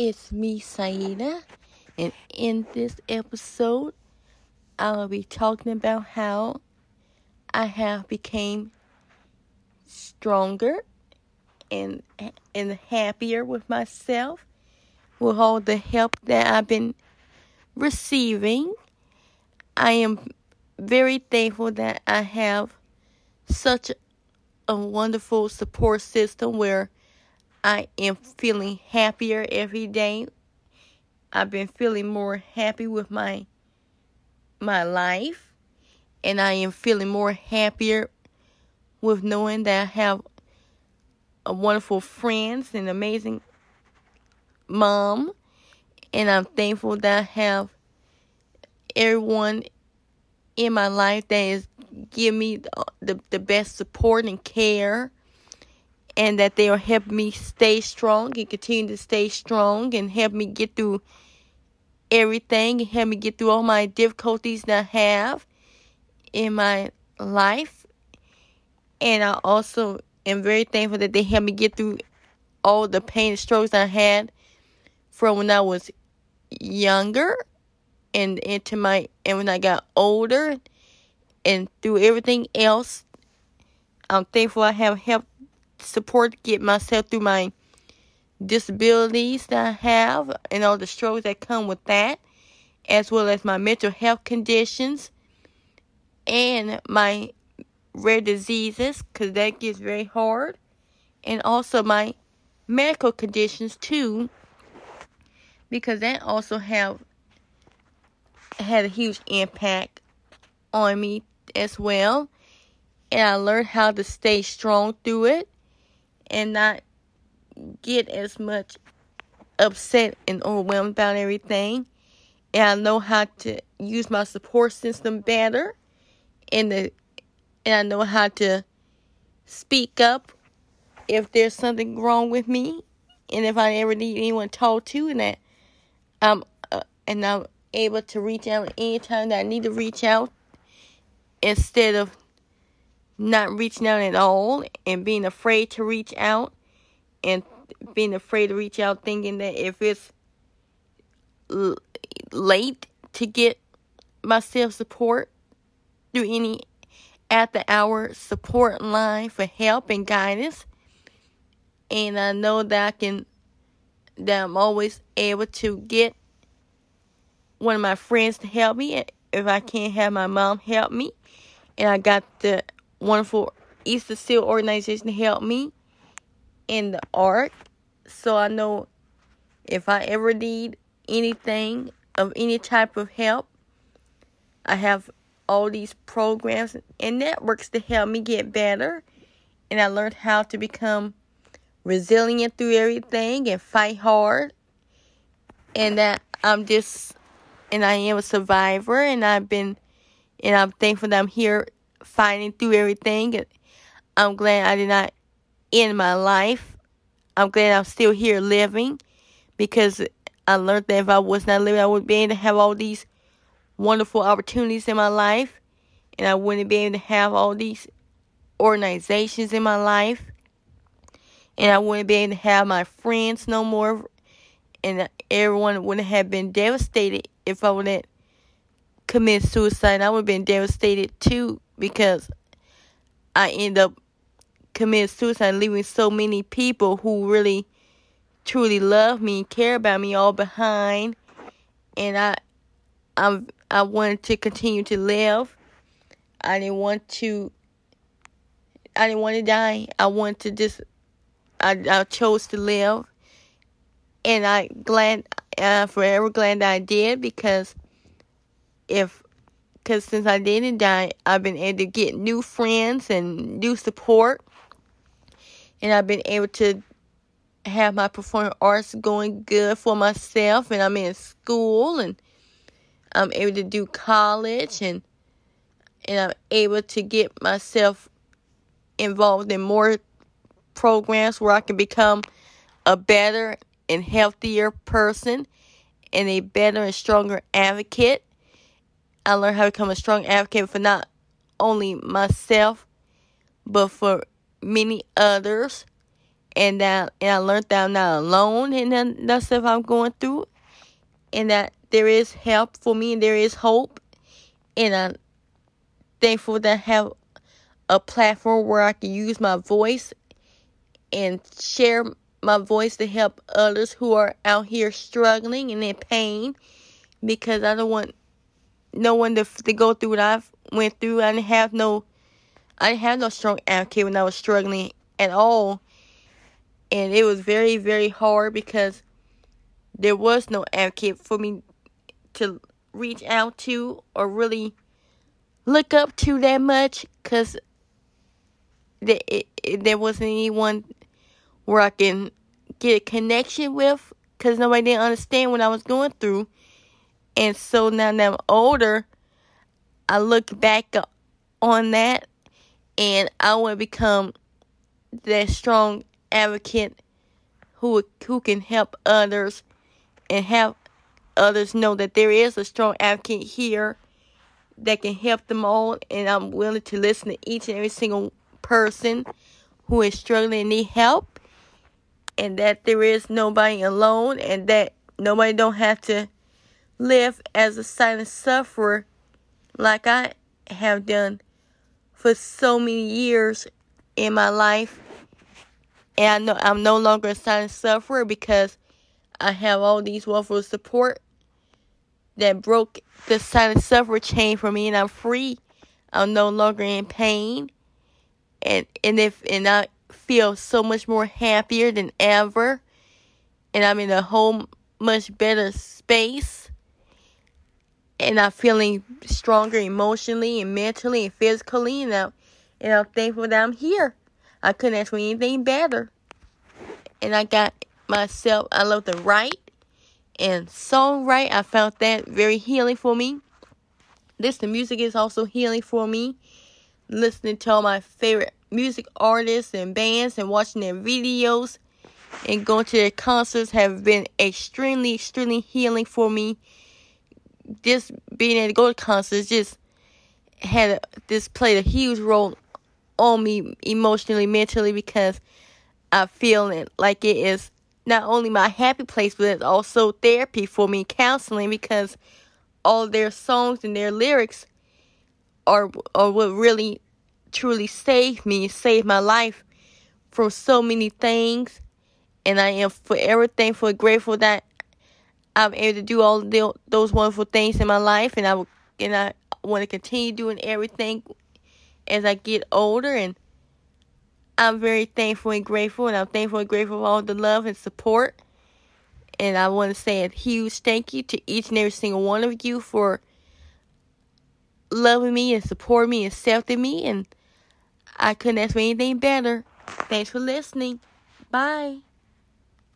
It's me, Saida, and in this episode, I will be talking about how I have became stronger and and happier with myself with all the help that I've been receiving. I am very thankful that I have such a wonderful support system where I am feeling happier every day. I've been feeling more happy with my my life. And I am feeling more happier with knowing that I have a wonderful friends and amazing mom. And I'm thankful that I have everyone in my life that is give me the, the, the best support and care and that they will help me stay strong and continue to stay strong and help me get through everything and help me get through all my difficulties that I have in my life. And I also am very thankful that they help me get through all the pain and struggles I had from when I was younger and into my and when I got older and through everything else. I'm thankful I have help support get myself through my disabilities that I have and all the struggles that come with that, as well as my mental health conditions and my rare diseases, because that gets very hard, and also my medical conditions too, because that also have had a huge impact on me as well. And I learned how to stay strong through it and not get as much upset and overwhelmed about everything. And I know how to use my support system better and the and I know how to speak up if there's something wrong with me and if I ever need anyone to talk to and that I'm uh, and I'm able to reach out anytime that I need to reach out instead of not reaching out at all and being afraid to reach out and being afraid to reach out thinking that if it's l- late to get myself support through any at the hour support line for help and guidance and I know that I can that I'm always able to get one of my friends to help me if I can't have my mom help me and I got the wonderful Easter Seal organization to help me in the art. So I know if I ever need anything of any type of help, I have all these programs and networks to help me get better. And I learned how to become resilient through everything and fight hard. And that I'm just, and I am a survivor, and I've been and I'm thankful that I'm here fighting through everything. I'm glad I did not end my life. I'm glad I'm still here living because I learned that if I was not living, I wouldn't be able to have all these wonderful opportunities in my life, and I wouldn't be able to have all these organizations in my life, and I wouldn't be able to have my friends no more, and everyone would have been devastated if I would have commit suicide, I would have been devastated too because I end up committing suicide, leaving so many people who really, truly love me, care about me all behind, and I, I'm, I wanted to continue to live. I didn't want to. I didn't want to die. I wanted to just. I, I chose to live, and I glad, uh, forever glad that I did because if because since I didn't die, I've been able to get new friends and new support, and I've been able to have my performing arts going good for myself, and I'm in school, and I'm able to do college, and and I'm able to get myself involved in more programs where I can become a better and healthier person and a better and stronger advocate I learned how to become a strong advocate for not only myself, but for many others. and that and I learned that I'm not alone in the, the stuff I'm going through, and that there is help for me and there is hope, and I'm thankful that I have a platform where I can use my voice and share my voice to help others who are out here struggling and in pain. Because I don't want no one to, to go through what I've went through. I didn't have no I didn't have no strong advocate when I was struggling at all. And it was very, very hard because there was no advocate for me to reach out to or really look up to that much because there, there wasn't anyone where I can get a connection with because nobody didn't understand what I was going through. And so now that I'm older, I look back on that and I want to become that strong advocate who who can help others and help others know that there is a strong advocate here that can help them all. And I'm willing to listen to each and every single person who is struggling and need help and that there is nobody alone and that nobody don't have to live as a silent sufferer like I have done for so many years in my life. And I know I'm no longer a silent sufferer because I have all these wonderful support that broke the silent sufferer chain for me and I'm free. I'm no longer in pain. And and if and I feel so much more happier than ever. And I'm in a whole much better space. And I'm feeling stronger emotionally and mentally and physically. And I'm, and I'm thankful that I'm here. I couldn't ask for anything better. And I got myself, I love to write and songwrite. I found that very healing for me. This, the music is also healing for me. Listening to all my favorite music artists and bands and watching their videos and going to their concerts have been extremely, extremely healing for me. Just being able to go to concerts just had a, this played a huge role on me emotionally, mentally because I feel it like it is not only my happy place, but it's also therapy for me, counseling because all their songs and their lyrics are are what really truly saved me, saved my life from so many things. And I am forever thankful grateful that I'm able to do all the, those wonderful things in my life. And I, and I want to continue doing everything as I get older. And I'm very thankful and grateful. And I'm thankful and grateful for all the love and support. And I want to say a huge thank you to each and every single one of you for loving me and supporting me and accepting me and I couldn't ask for anything better. Thanks for listening. Bye.